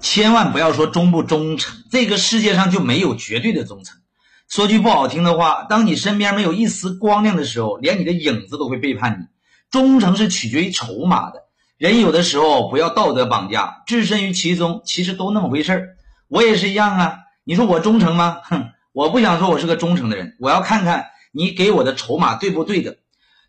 千万不要说忠不忠诚，这个世界上就没有绝对的忠诚。说句不好听的话，当你身边没有一丝光亮的时候，连你的影子都会背叛你。忠诚是取决于筹码的，人有的时候不要道德绑架，置身于其中，其实都那么回事儿。我也是一样啊。你说我忠诚吗？哼，我不想说我是个忠诚的人，我要看看你给我的筹码对不对的。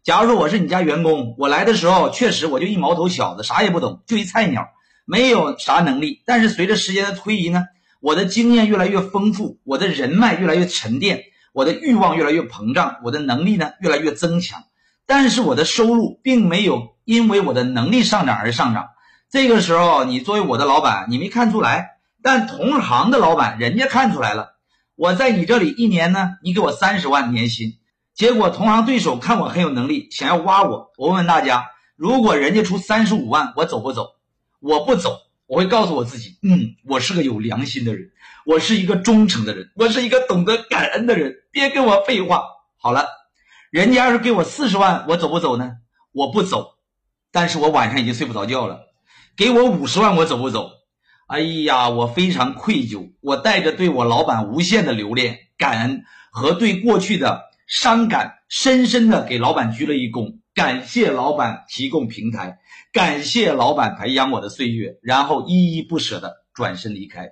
假如说我是你家员工，我来的时候确实我就一毛头小子，啥也不懂，就一菜鸟，没有啥能力。但是随着时间的推移呢？我的经验越来越丰富，我的人脉越来越沉淀，我的欲望越来越膨胀，我的能力呢越来越增强，但是我的收入并没有因为我的能力上涨而上涨。这个时候，你作为我的老板，你没看出来，但同行的老板人家看出来了。我在你这里一年呢，你给我三十万年薪，结果同行对手看我很有能力，想要挖我。我问问大家，如果人家出三十五万，我走不走？我不走。我会告诉我自己，嗯，我是个有良心的人，我是一个忠诚的人，我是一个懂得感恩的人。别跟我废话。好了，人家要是给我四十万，我走不走呢？我不走，但是我晚上已经睡不着觉了。给我五十万，我走不走？哎呀，我非常愧疚，我带着对我老板无限的留恋、感恩和对过去的伤感，深深的给老板鞠了一躬，感谢老板提供平台。感谢老板培养我的岁月，然后依依不舍的转身离开。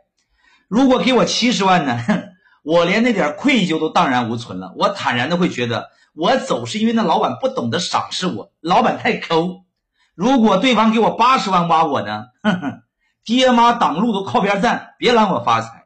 如果给我七十万呢？我连那点愧疚都荡然无存了。我坦然的会觉得，我走是因为那老板不懂得赏识我，老板太抠。如果对方给我八十万挖我呢？哼哼，爹妈挡路都靠边站，别拦我发财。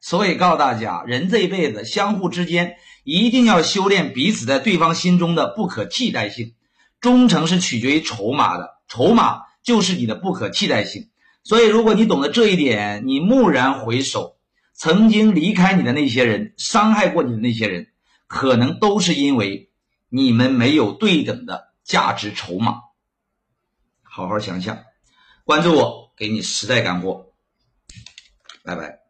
所以告诉大家，人这一辈子相互之间一定要修炼彼此在对方心中的不可替代性。忠诚是取决于筹码的。筹码就是你的不可替代性，所以如果你懂得这一点，你蓦然回首，曾经离开你的那些人，伤害过你的那些人，可能都是因为你们没有对等的价值筹码。好好想想，关注我，给你实在干货。拜拜。